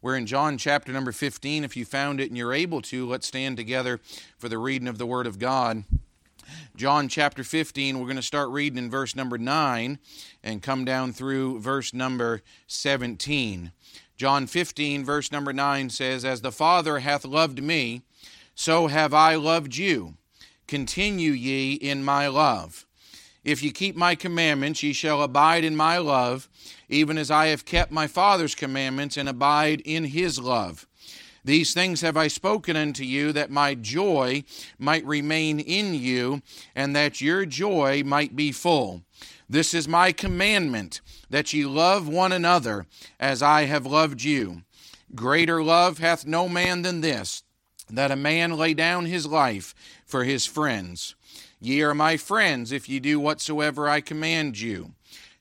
We're in John chapter number 15. If you found it and you're able to, let's stand together for the reading of the Word of God. John chapter 15, we're going to start reading in verse number 9 and come down through verse number 17. John 15, verse number 9 says, As the Father hath loved me, so have I loved you. Continue ye in my love. If ye keep my commandments, ye shall abide in my love, even as I have kept my Father's commandments and abide in his love. These things have I spoken unto you, that my joy might remain in you, and that your joy might be full. This is my commandment, that ye love one another, as I have loved you. Greater love hath no man than this, that a man lay down his life for his friends. Ye are my friends, if ye do whatsoever I command you.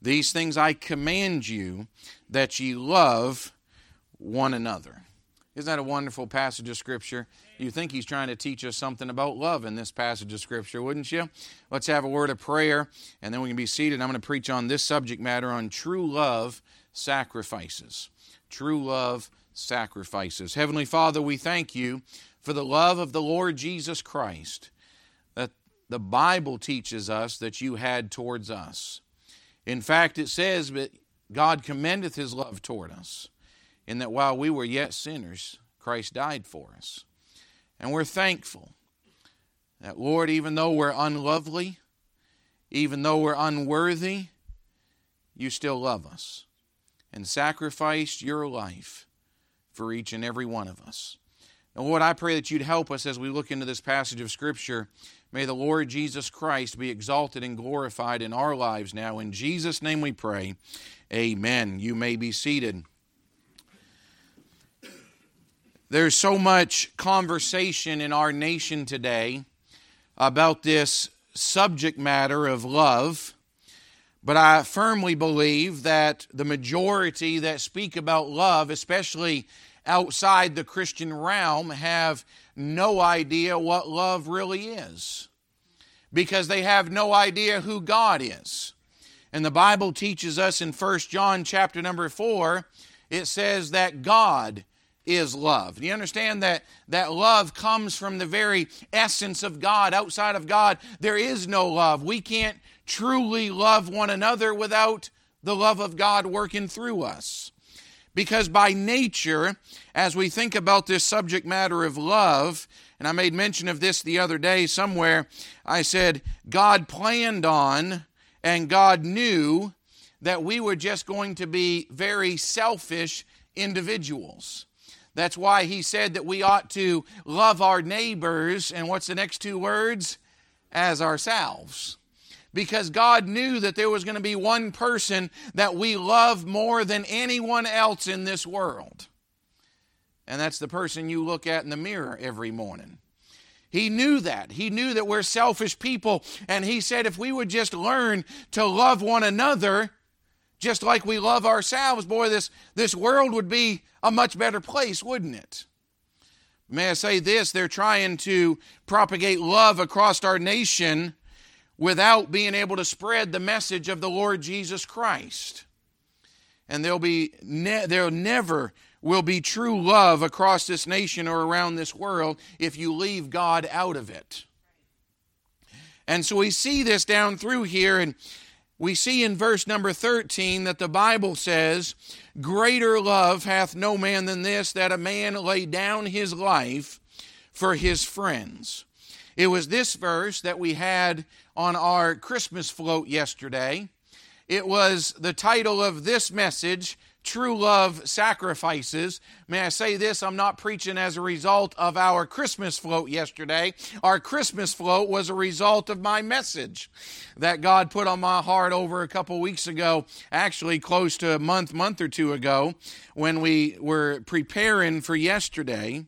These things I command you, that ye love one another. Isn't that a wonderful passage of Scripture? You think he's trying to teach us something about love in this passage of Scripture, wouldn't you? Let's have a word of prayer, and then we can be seated. I'm going to preach on this subject matter on true love sacrifices. True love sacrifices. Heavenly Father, we thank you for the love of the Lord Jesus Christ that the Bible teaches us that you had towards us. In fact, it says that God commendeth his love toward us, in that while we were yet sinners, Christ died for us. And we're thankful that, Lord, even though we're unlovely, even though we're unworthy, you still love us and sacrificed your life for each and every one of us. Lord, I pray that you'd help us as we look into this passage of Scripture May the Lord Jesus Christ be exalted and glorified in our lives now. In Jesus' name we pray. Amen. You may be seated. There's so much conversation in our nation today about this subject matter of love, but I firmly believe that the majority that speak about love, especially outside the Christian realm, have no idea what love really is because they have no idea who God is. And the Bible teaches us in 1 John chapter number 4, it says that God is love. Do you understand that that love comes from the very essence of God? Outside of God, there is no love. We can't truly love one another without the love of God working through us. Because by nature, as we think about this subject matter of love, and I made mention of this the other day somewhere, I said, God planned on and God knew that we were just going to be very selfish individuals. That's why he said that we ought to love our neighbors, and what's the next two words? As ourselves because God knew that there was going to be one person that we love more than anyone else in this world. And that's the person you look at in the mirror every morning. He knew that. He knew that we're selfish people. And he said if we would just learn to love one another just like we love ourselves, boy, this, this world would be a much better place, wouldn't it? May I say this? They're trying to propagate love across our nation without being able to spread the message of the Lord Jesus Christ. And there'll be ne- there never will be true love across this nation or around this world if you leave God out of it. And so we see this down through here, and we see in verse number 13 that the Bible says, Greater love hath no man than this, that a man lay down his life for his friends. It was this verse that we had on our Christmas float yesterday. It was the title of this message true love sacrifices. May I say this? I'm not preaching as a result of our Christmas float yesterday. Our Christmas float was a result of my message that God put on my heart over a couple weeks ago, actually close to a month, month or two ago, when we were preparing for yesterday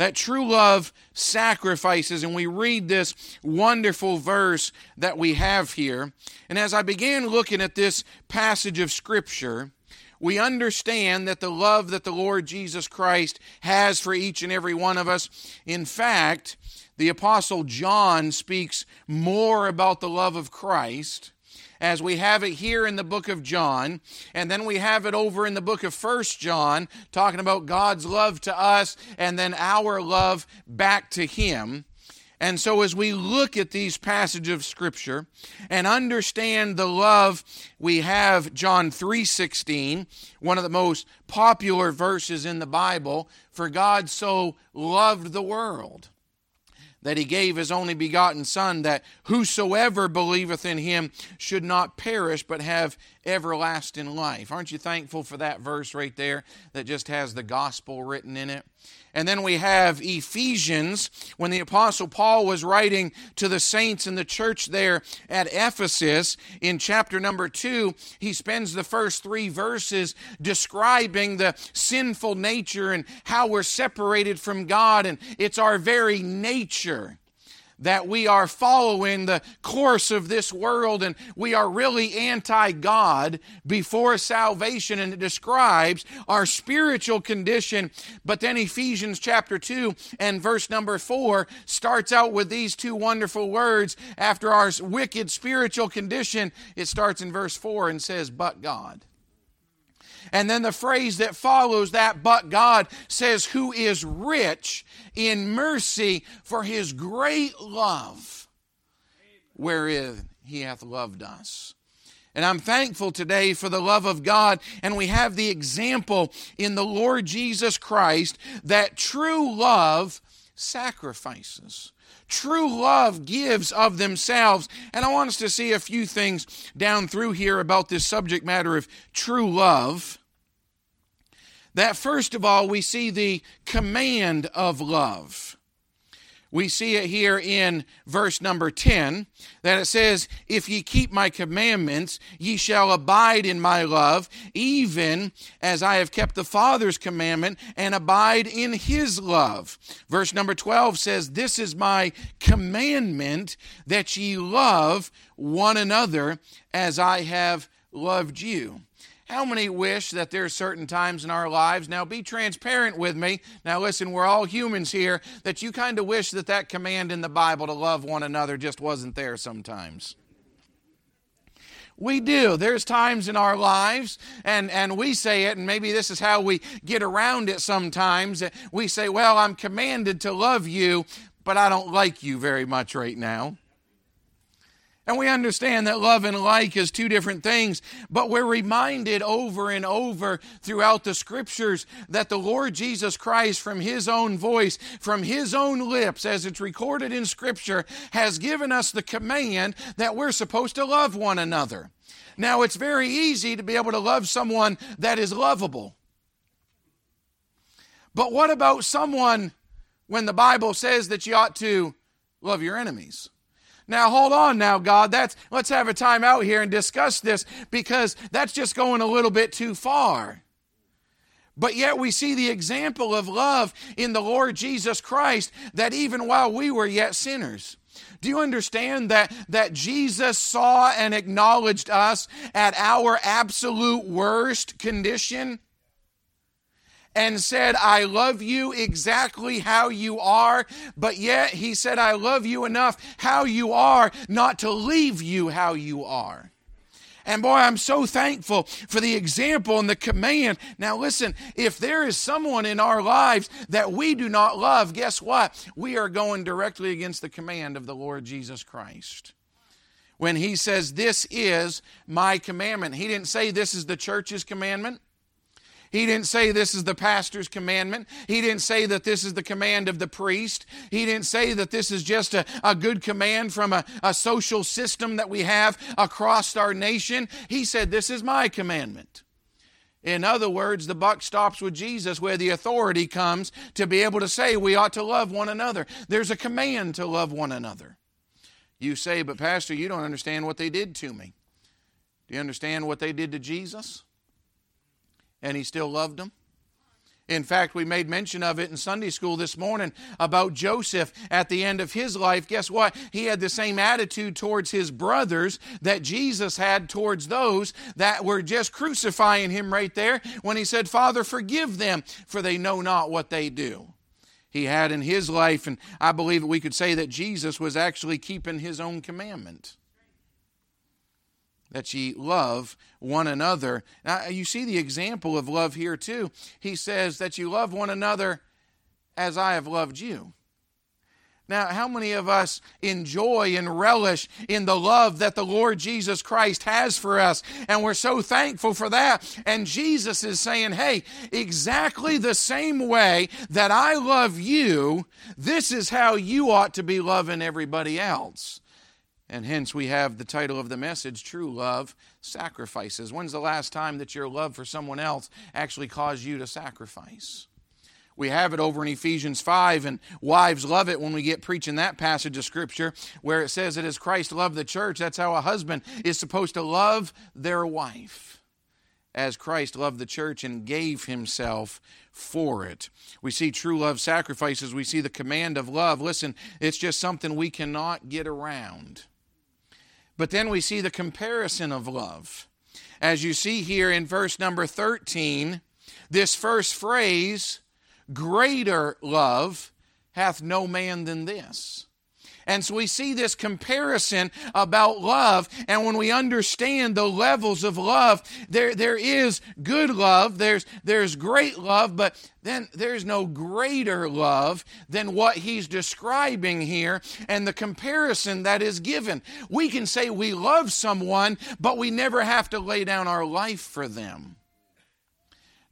that true love sacrifices. And we read this wonderful verse that we have here. And as I began looking at this passage of Scripture, we understand that the love that the Lord Jesus Christ has for each and every one of us, in fact, the Apostle John speaks more about the love of Christ as we have it here in the book of John, and then we have it over in the book of First John, talking about God's love to us and then our love back to Him. And so as we look at these passages of scripture and understand the love we have John 3:16, one of the most popular verses in the Bible, for God so loved the world that he gave his only begotten son that whosoever believeth in him should not perish but have everlasting life. Aren't you thankful for that verse right there that just has the gospel written in it? And then we have Ephesians, when the Apostle Paul was writing to the saints in the church there at Ephesus in chapter number two. He spends the first three verses describing the sinful nature and how we're separated from God, and it's our very nature that we are following the course of this world and we are really anti God before salvation. And it describes our spiritual condition. But then Ephesians chapter 2 and verse number 4 starts out with these two wonderful words. After our wicked spiritual condition, it starts in verse 4 and says, But God. And then the phrase that follows that, but God, says, Who is rich in mercy for his great love, wherein he hath loved us. And I'm thankful today for the love of God. And we have the example in the Lord Jesus Christ that true love sacrifices. True love gives of themselves. And I want us to see a few things down through here about this subject matter of true love that first of all, we see the command of love. We see it here in verse number 10 that it says, If ye keep my commandments, ye shall abide in my love, even as I have kept the Father's commandment and abide in his love. Verse number 12 says, This is my commandment that ye love one another as I have loved you. How many wish that there are certain times in our lives? Now, be transparent with me. Now, listen, we're all humans here, that you kind of wish that that command in the Bible to love one another just wasn't there sometimes. We do. There's times in our lives, and, and we say it, and maybe this is how we get around it sometimes. We say, Well, I'm commanded to love you, but I don't like you very much right now. And we understand that love and like is two different things, but we're reminded over and over throughout the scriptures that the Lord Jesus Christ, from his own voice, from his own lips, as it's recorded in scripture, has given us the command that we're supposed to love one another. Now, it's very easy to be able to love someone that is lovable. But what about someone when the Bible says that you ought to love your enemies? Now hold on now, God. That's let's have a time out here and discuss this because that's just going a little bit too far. But yet we see the example of love in the Lord Jesus Christ that even while we were yet sinners, do you understand that, that Jesus saw and acknowledged us at our absolute worst condition? And said, I love you exactly how you are, but yet he said, I love you enough how you are not to leave you how you are. And boy, I'm so thankful for the example and the command. Now, listen, if there is someone in our lives that we do not love, guess what? We are going directly against the command of the Lord Jesus Christ. When he says, This is my commandment, he didn't say this is the church's commandment. He didn't say this is the pastor's commandment. He didn't say that this is the command of the priest. He didn't say that this is just a, a good command from a, a social system that we have across our nation. He said, This is my commandment. In other words, the buck stops with Jesus where the authority comes to be able to say we ought to love one another. There's a command to love one another. You say, but Pastor, you don't understand what they did to me. Do you understand what they did to Jesus? And he still loved them? In fact, we made mention of it in Sunday school this morning about Joseph at the end of his life. Guess what? He had the same attitude towards his brothers that Jesus had towards those that were just crucifying him right there when he said, Father, forgive them, for they know not what they do. He had in his life, and I believe that we could say that Jesus was actually keeping his own commandment that ye love one another. Now, you see the example of love here, too. He says that you love one another as I have loved you. Now, how many of us enjoy and relish in the love that the Lord Jesus Christ has for us? And we're so thankful for that. And Jesus is saying, hey, exactly the same way that I love you, this is how you ought to be loving everybody else. And hence we have the title of the message True Love Sacrifices. When's the last time that your love for someone else actually caused you to sacrifice? We have it over in Ephesians 5, and wives love it when we get preaching that passage of Scripture where it says that as Christ loved the church, that's how a husband is supposed to love their wife. As Christ loved the church and gave himself for it. We see true love sacrifices. We see the command of love. Listen, it's just something we cannot get around. But then we see the comparison of love. As you see here in verse number 13, this first phrase, greater love hath no man than this. And so we see this comparison about love. And when we understand the levels of love, there, there is good love, there's, there's great love, but then there's no greater love than what he's describing here and the comparison that is given. We can say we love someone, but we never have to lay down our life for them.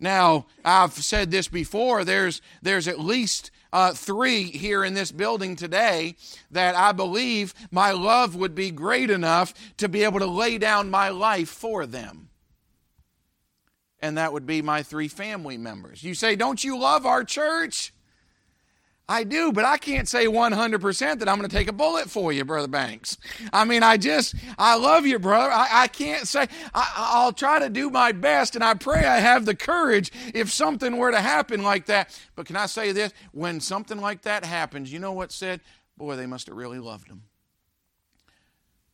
Now, I've said this before, there's, there's at least uh, three here in this building today that I believe my love would be great enough to be able to lay down my life for them. And that would be my three family members. You say, Don't you love our church? I do, but I can't say 100% that I'm going to take a bullet for you, Brother Banks. I mean, I just, I love you, brother. I, I can't say, I, will try to do my best, and I pray I have the courage if something were to happen like that. But can I say this? When something like that happens, you know what said? Boy, they must have really loved him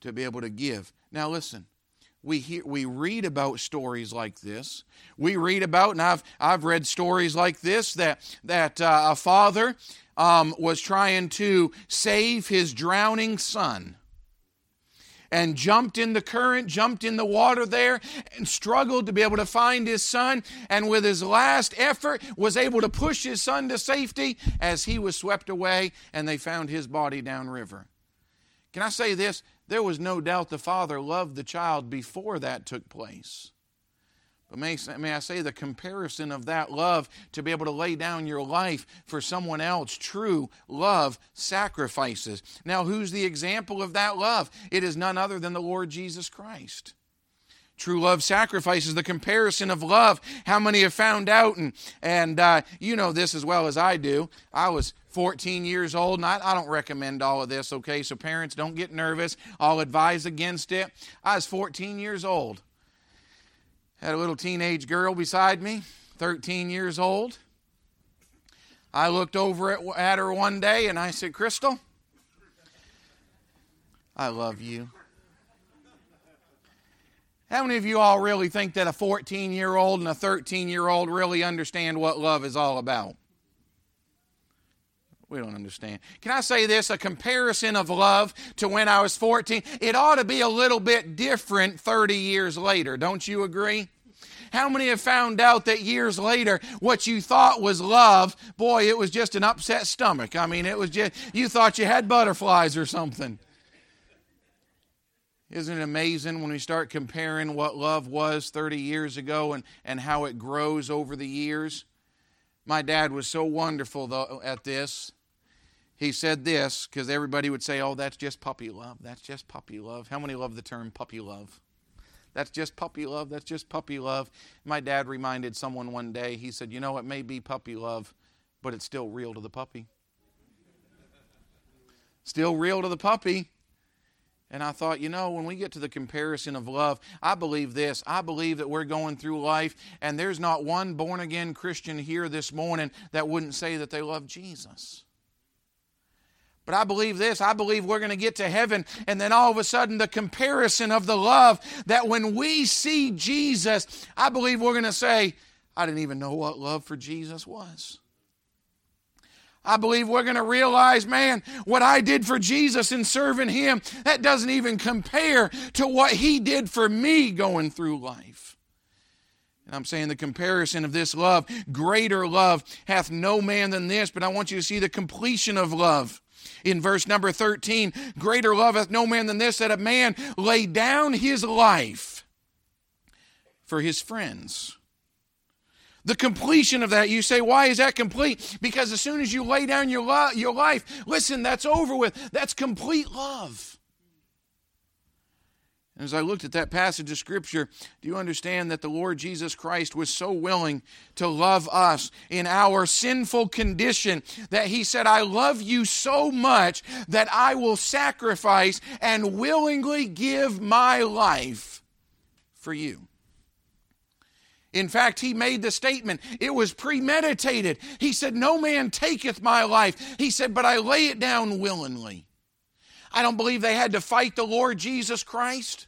to be able to give. Now, listen, we hear, we read about stories like this. We read about, and I've I've read stories like this that that uh, a father um, was trying to save his drowning son and jumped in the current, jumped in the water there, and struggled to be able to find his son. And with his last effort, was able to push his son to safety as he was swept away and they found his body downriver. Can I say this? There was no doubt the father loved the child before that took place. But may, may I say the comparison of that love to be able to lay down your life for someone else, true love sacrifices. Now, who's the example of that love? It is none other than the Lord Jesus Christ. True love sacrifices the comparison of love. How many have found out? And, and uh, you know this as well as I do. I was 14 years old, and I, I, don't recommend all of this, okay? So, parents, don't get nervous. I'll advise against it. I was 14 years old. Had a little teenage girl beside me, 13 years old. I looked over at, at her one day and I said, Crystal, I love you. How many of you all really think that a 14 year old and a 13 year old really understand what love is all about? We don't understand. Can I say this? A comparison of love to when I was 14, it ought to be a little bit different 30 years later. Don't you agree? How many have found out that years later, what you thought was love, boy, it was just an upset stomach? I mean, it was just, you thought you had butterflies or something. Isn't it amazing when we start comparing what love was 30 years ago and, and how it grows over the years? My dad was so wonderful though, at this. He said this because everybody would say, Oh, that's just puppy love. That's just puppy love. How many love the term puppy love? That's just puppy love. That's just puppy love. My dad reminded someone one day, he said, You know, it may be puppy love, but it's still real to the puppy. Still real to the puppy. And I thought, you know, when we get to the comparison of love, I believe this. I believe that we're going through life, and there's not one born again Christian here this morning that wouldn't say that they love Jesus. But I believe this. I believe we're going to get to heaven, and then all of a sudden, the comparison of the love that when we see Jesus, I believe we're going to say, I didn't even know what love for Jesus was. I believe we're going to realize, man, what I did for Jesus in serving Him, that doesn't even compare to what He did for me going through life. And I'm saying the comparison of this love, greater love hath no man than this, but I want you to see the completion of love. In verse number 13, greater love hath no man than this, that a man lay down his life for his friends. The completion of that, you say, why is that complete? Because as soon as you lay down your, lo- your life, listen, that's over with. That's complete love. As I looked at that passage of Scripture, do you understand that the Lord Jesus Christ was so willing to love us in our sinful condition that He said, I love you so much that I will sacrifice and willingly give my life for you? In fact, he made the statement, it was premeditated. He said, No man taketh my life. He said, But I lay it down willingly. I don't believe they had to fight the Lord Jesus Christ.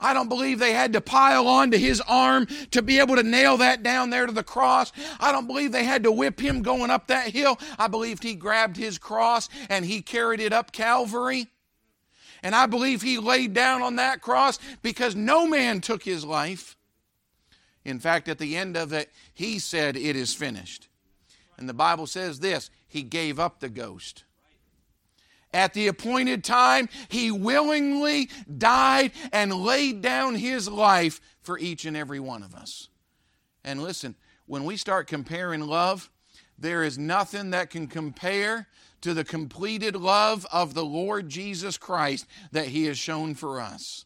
I don't believe they had to pile onto his arm to be able to nail that down there to the cross. I don't believe they had to whip him going up that hill. I believed he grabbed his cross and he carried it up Calvary. And I believe he laid down on that cross because no man took his life. In fact, at the end of it, he said, It is finished. And the Bible says this He gave up the ghost. At the appointed time, he willingly died and laid down his life for each and every one of us. And listen, when we start comparing love, there is nothing that can compare to the completed love of the Lord Jesus Christ that he has shown for us.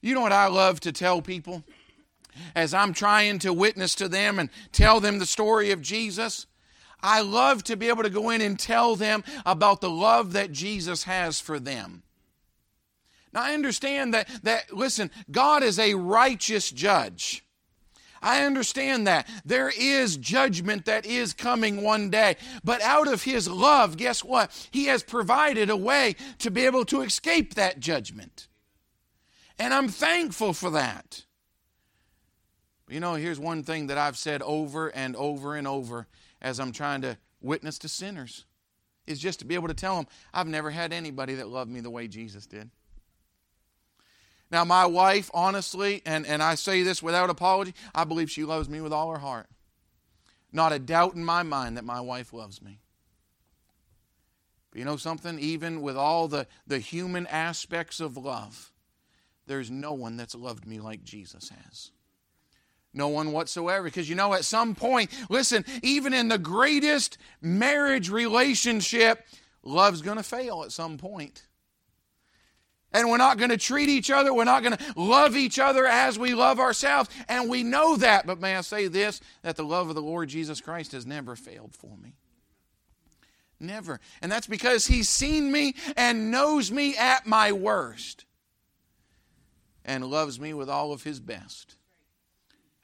You know what I love to tell people? as I'm trying to witness to them and tell them the story of Jesus, I love to be able to go in and tell them about the love that Jesus has for them. Now, I understand that, that listen, God is a righteous judge. I understand that. There is judgment that is coming one day. But out of His love, guess what? He has provided a way to be able to escape that judgment. And I'm thankful for that. You know, here's one thing that I've said over and over and over as I'm trying to witness to sinners is just to be able to tell them, I've never had anybody that loved me the way Jesus did. Now, my wife, honestly, and, and I say this without apology, I believe she loves me with all her heart. Not a doubt in my mind that my wife loves me. But you know something? Even with all the, the human aspects of love, there's no one that's loved me like Jesus has. No one whatsoever. Because you know, at some point, listen, even in the greatest marriage relationship, love's going to fail at some point. And we're not going to treat each other, we're not going to love each other as we love ourselves. And we know that. But may I say this that the love of the Lord Jesus Christ has never failed for me. Never. And that's because He's seen me and knows me at my worst and loves me with all of His best.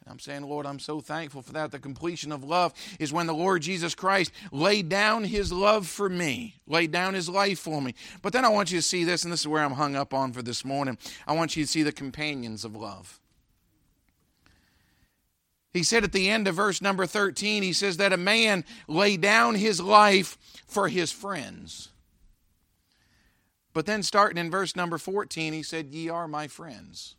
I'm saying, Lord, I'm so thankful for that. The completion of love is when the Lord Jesus Christ laid down his love for me, laid down his life for me. But then I want you to see this, and this is where I'm hung up on for this morning. I want you to see the companions of love. He said at the end of verse number 13, he says that a man lay down his life for his friends. But then starting in verse number 14, he said, Ye are my friends.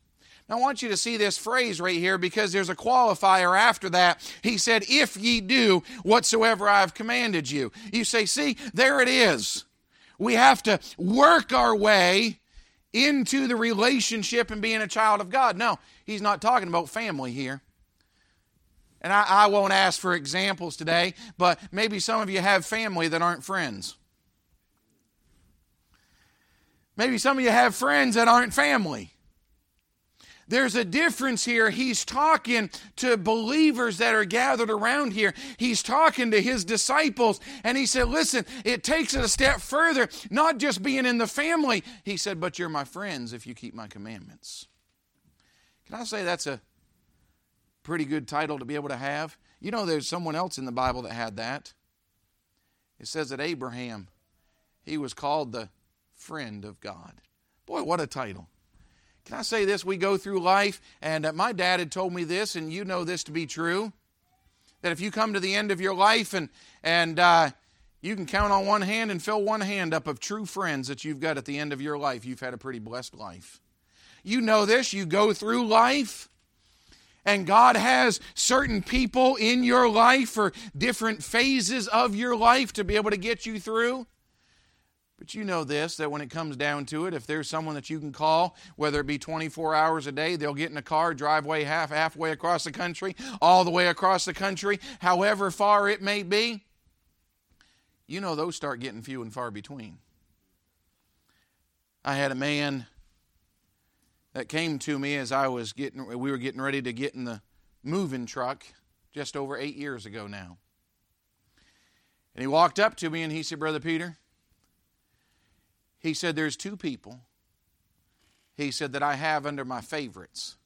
I want you to see this phrase right here because there's a qualifier after that. He said, If ye do whatsoever I have commanded you. You say, See, there it is. We have to work our way into the relationship and being a child of God. No, he's not talking about family here. And I, I, won't ask for examples today, but maybe some of you have family that aren't friends. Maybe some of you have friends that aren't family. There's a difference here. He's talking to believers that are gathered around here. He's talking to his disciples. And he said, Listen, it takes it a step further, not just being in the family. He said, But you're my friends if you keep my commandments. Can I say that's a pretty good title to be able to have? You know, there's someone else in the Bible that had that. It says that Abraham, he was called the friend of God. Boy, what a title. Can I say this? We go through life, and uh, my dad had told me this, and you know this to be true that if you come to the end of your life and, and uh, you can count on one hand and fill one hand up of true friends that you've got at the end of your life, you've had a pretty blessed life. You know this, you go through life. And God has certain people in your life for different phases of your life to be able to get you through. But you know this that when it comes down to it, if there's someone that you can call, whether it be 24 hours a day, they'll get in a car, drive way half halfway across the country, all the way across the country, however far it may be. You know those start getting few and far between. I had a man that came to me as I was getting we were getting ready to get in the moving truck just over 8 years ago now. And he walked up to me and he said, "Brother Peter, he said, There's two people, he said, that I have under my favorites.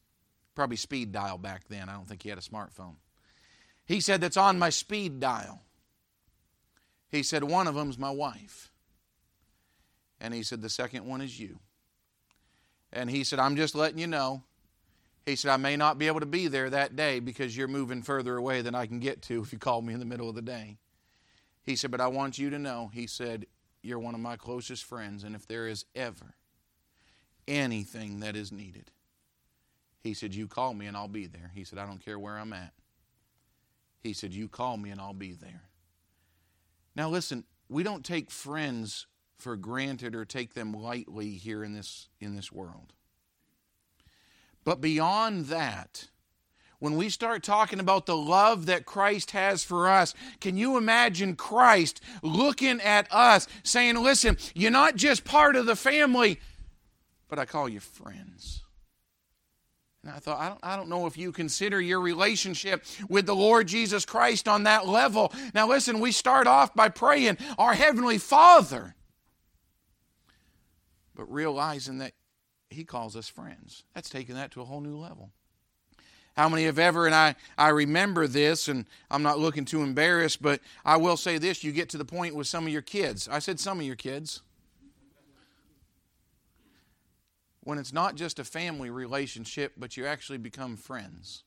Probably speed dial back then. I don't think he had a smartphone. He said, That's on my speed dial. He said, One of them's my wife. And he said, The second one is you. And he said, I'm just letting you know. He said, I may not be able to be there that day because you're moving further away than I can get to if you call me in the middle of the day. He said, But I want you to know, he said, you're one of my closest friends, and if there is ever anything that is needed, he said, You call me and I'll be there. He said, I don't care where I'm at. He said, You call me and I'll be there. Now, listen, we don't take friends for granted or take them lightly here in this, in this world. But beyond that, when we start talking about the love that Christ has for us, can you imagine Christ looking at us saying, Listen, you're not just part of the family, but I call you friends? And I thought, I don't, I don't know if you consider your relationship with the Lord Jesus Christ on that level. Now, listen, we start off by praying, Our Heavenly Father, but realizing that He calls us friends. That's taking that to a whole new level. How many have ever, and I, I remember this, and I'm not looking to embarrass, but I will say this you get to the point with some of your kids. I said some of your kids. When it's not just a family relationship, but you actually become friends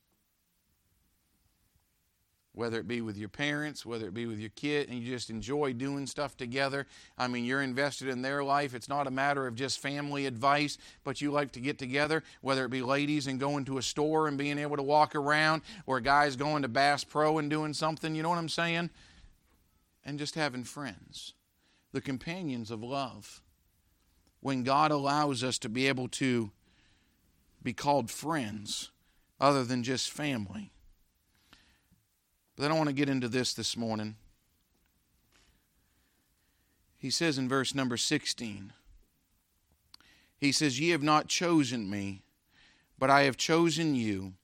whether it be with your parents, whether it be with your kid, and you just enjoy doing stuff together. I mean, you're invested in their life. It's not a matter of just family advice, but you like to get together, whether it be ladies and going to a store and being able to walk around, or guys going to Bass Pro and doing something, you know what I'm saying? And just having friends, the companions of love. When God allows us to be able to be called friends other than just family but I don't want to get into this this morning. He says in verse number 16, He says, Ye have not chosen me, but I have chosen you,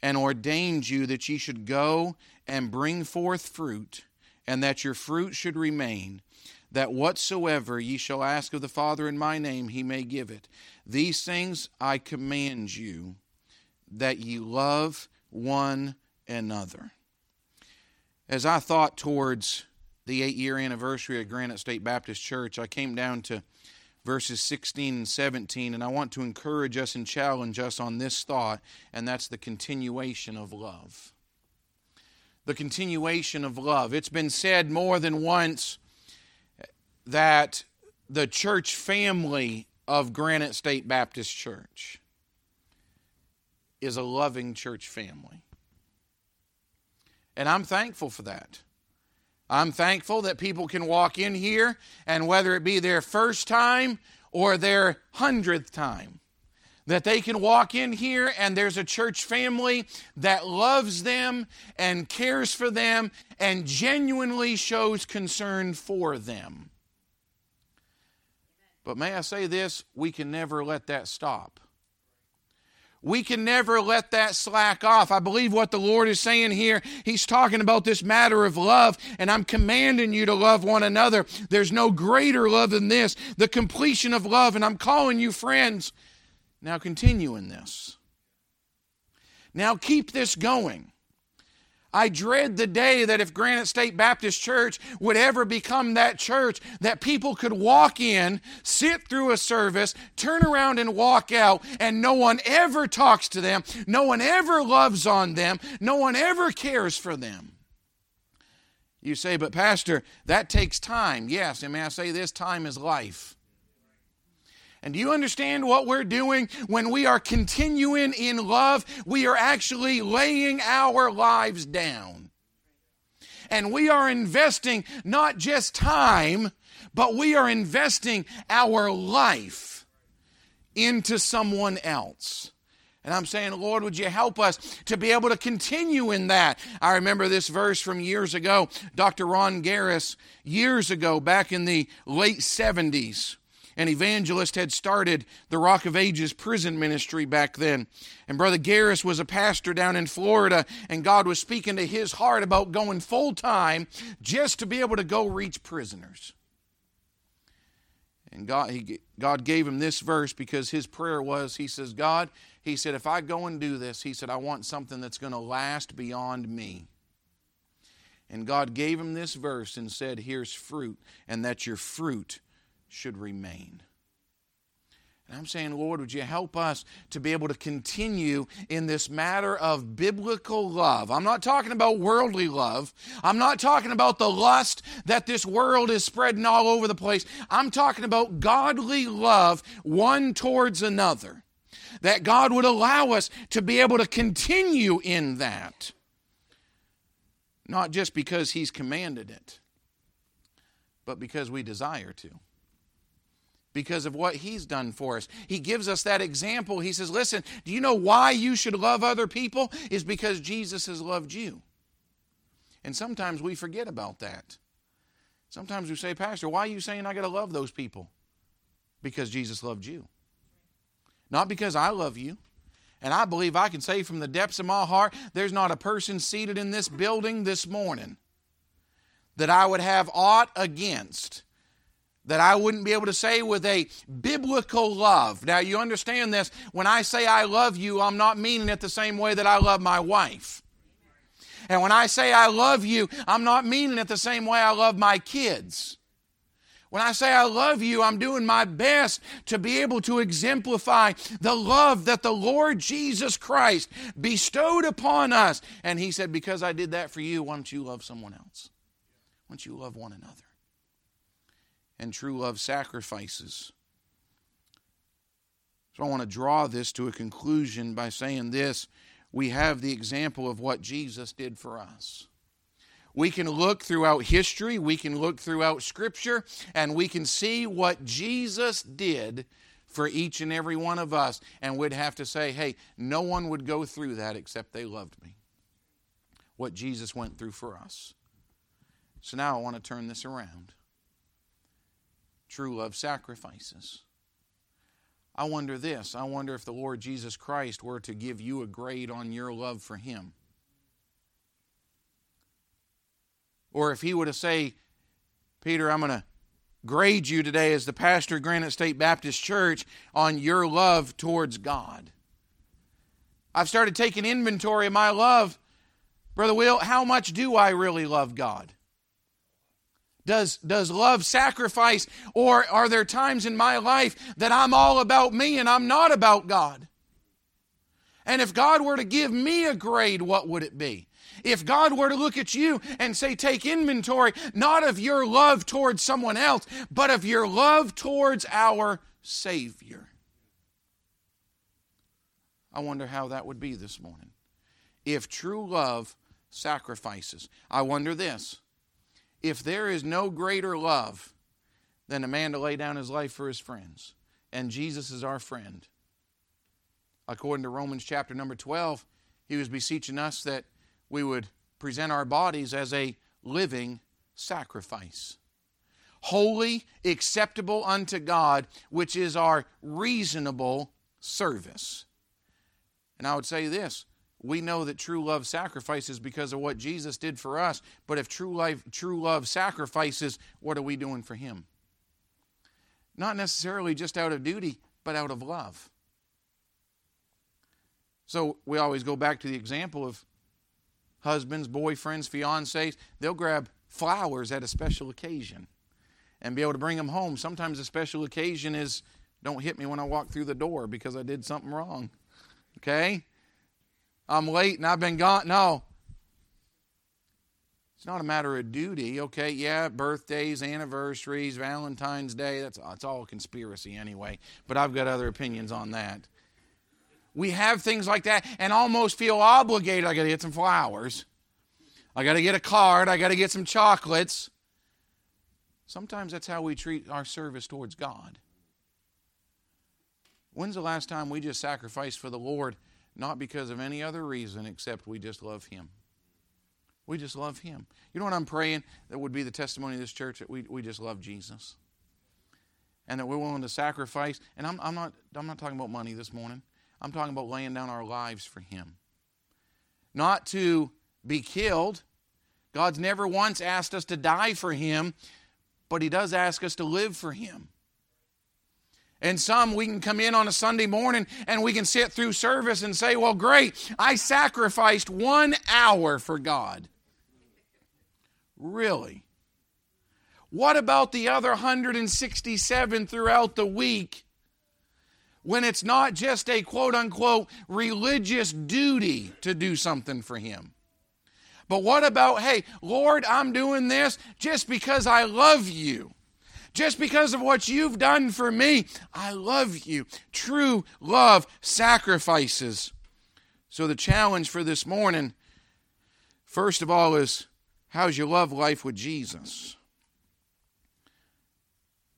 and ordained you that ye should go and bring forth fruit, and that your fruit should remain, that whatsoever ye shall ask of the Father in my name, he may give it. These things I command you, that ye love one another. As I thought towards the eight year anniversary of Granite State Baptist Church, I came down to verses 16 and 17, and I want to encourage us and challenge us on this thought, and that's the continuation of love. The continuation of love. It's been said more than once that the church family of Granite State Baptist Church is a loving church family. And I'm thankful for that. I'm thankful that people can walk in here and whether it be their first time or their hundredth time, that they can walk in here and there's a church family that loves them and cares for them and genuinely shows concern for them. But may I say this? We can never let that stop. We can never let that slack off. I believe what the Lord is saying here, He's talking about this matter of love, and I'm commanding you to love one another. There's no greater love than this, the completion of love, and I'm calling you friends. Now continue in this. Now keep this going. I dread the day that if Granite State Baptist Church would ever become that church that people could walk in, sit through a service, turn around and walk out, and no one ever talks to them, no one ever loves on them, no one ever cares for them. You say, but Pastor, that takes time. Yes, and may I say this time is life. And do you understand what we're doing when we are continuing in love? We are actually laying our lives down. And we are investing not just time, but we are investing our life into someone else. And I'm saying, Lord, would you help us to be able to continue in that? I remember this verse from years ago. Dr. Ron Garris, years ago, back in the late 70s, an evangelist had started the Rock of Ages prison ministry back then. And Brother Garris was a pastor down in Florida, and God was speaking to his heart about going full time just to be able to go reach prisoners. And God, he, God gave him this verse because his prayer was, He says, God, He said, if I go and do this, He said, I want something that's going to last beyond me. And God gave him this verse and said, Here's fruit, and that your fruit should remain. And I'm saying, Lord, would you help us to be able to continue in this matter of biblical love? I'm not talking about worldly love. I'm not talking about the lust that this world is spreading all over the place. I'm talking about godly love one towards another. That God would allow us to be able to continue in that. Not just because He's commanded it, but because we desire to because of what he's done for us. He gives us that example. He says, Listen, do you know why you should love other people? Is because Jesus has loved you. And sometimes we forget about that. Sometimes we say, Pastor, why are you saying I got to love those people? Because Jesus loved you. Not because I love you. And I believe I can say from the depths of my heart, there's not a person seated in this building this morning that I would have aught against that I wouldn't be able to say with a biblical love. Now, you understand this. When I say I love you, I'm not meaning it the same way that I love my wife. And when I say I love you, I'm not meaning it the same way I love my kids. When I say I love you, I'm doing my best to be able to exemplify the love that the Lord Jesus Christ bestowed upon us. And He said, Because I did that for you, why don't you love someone else? Why don't you love one another? And true love sacrifices. So I want to draw this to a conclusion by saying this. We have the example of what Jesus did for us. We can look throughout history, we can look throughout Scripture, and we can see what Jesus did for each and every one of us. And we'd have to say, hey, no one would go through that except they loved me. What Jesus went through for us. So now I want to turn this around. True love sacrifices. I wonder this I wonder if the Lord Jesus Christ were to give you a grade on your love for Him. Or if He were to say, Peter, I'm going to grade you today as the pastor of Granite State Baptist Church on your love towards God. I've started taking inventory of my love. Brother Will, how much do I really love God? Does, does love sacrifice? Or are there times in my life that I'm all about me and I'm not about God? And if God were to give me a grade, what would it be? If God were to look at you and say, take inventory not of your love towards someone else, but of your love towards our Savior. I wonder how that would be this morning. If true love sacrifices. I wonder this if there is no greater love than a man to lay down his life for his friends, and Jesus is our friend. According to Romans chapter number 12, he was beseeching us that we would present our bodies as a living sacrifice, holy, acceptable unto God, which is our reasonable service. And I would say this we know that true love sacrifices because of what Jesus did for us. But if true life, true love sacrifices, what are we doing for Him? Not necessarily just out of duty, but out of love. So we always go back to the example of husbands, boyfriends, fiancés. They'll grab flowers at a special occasion and be able to bring them home. Sometimes a special occasion is don't hit me when I walk through the door because I did something wrong. Okay? I'm late and I've been gone. No. It's not a matter of duty, okay? Yeah, birthdays, anniversaries, Valentine's Day, that's, that's all conspiracy anyway. But I've got other opinions on that. We have things like that and almost feel obligated. I got to get some flowers. I got to get a card. I got to get some chocolates. Sometimes that's how we treat our service towards God. When's the last time we just sacrificed for the Lord not because of any other reason except we just love Him. We just love Him. You know what I'm praying? That would be the testimony of this church that we, we just love Jesus. And that we're willing to sacrifice. And I'm, I'm, not, I'm not talking about money this morning, I'm talking about laying down our lives for Him. Not to be killed. God's never once asked us to die for Him, but He does ask us to live for Him. And some we can come in on a Sunday morning and we can sit through service and say, Well, great, I sacrificed one hour for God. Really? What about the other 167 throughout the week when it's not just a quote unquote religious duty to do something for Him? But what about, hey, Lord, I'm doing this just because I love you? Just because of what you've done for me. I love you. True love sacrifices. So, the challenge for this morning, first of all, is how's your love life with Jesus?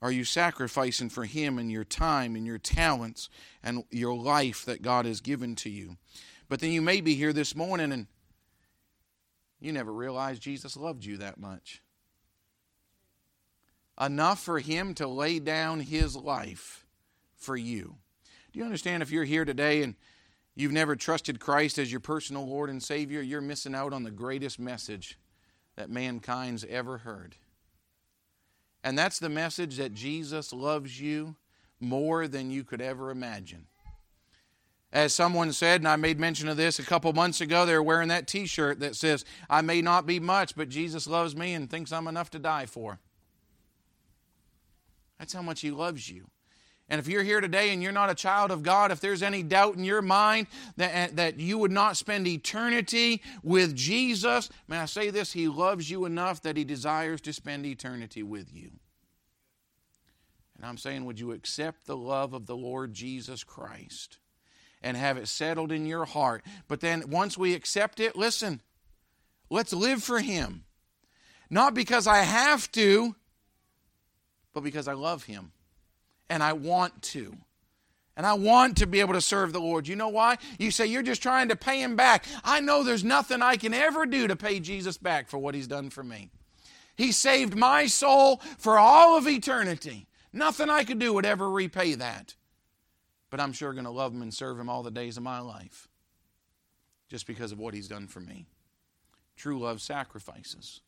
Are you sacrificing for Him and your time and your talents and your life that God has given to you? But then you may be here this morning and you never realized Jesus loved you that much enough for him to lay down his life for you. Do you understand if you're here today and you've never trusted Christ as your personal Lord and Savior, you're missing out on the greatest message that mankind's ever heard. And that's the message that Jesus loves you more than you could ever imagine. As someone said, and I made mention of this a couple months ago, they're wearing that t shirt that says, I may not be much, but Jesus loves me and thinks I'm enough to die for. That's how much He loves you. And if you're here today and you're not a child of God, if there's any doubt in your mind that, that you would not spend eternity with Jesus, may I say this? He loves you enough that He desires to spend eternity with you. And I'm saying, would you accept the love of the Lord Jesus Christ and have it settled in your heart? But then once we accept it, listen, let's live for Him. Not because I have to, but because I love Him and I want to. And I want to be able to serve the Lord. You know why? You say you're just trying to pay Him back. I know there's nothing I can ever do to pay Jesus back for what He's done for me. He saved my soul for all of eternity. Nothing I could do would ever repay that. But I'm sure going to love Him and serve Him all the days of my life just because of what He's done for me. True love sacrifices.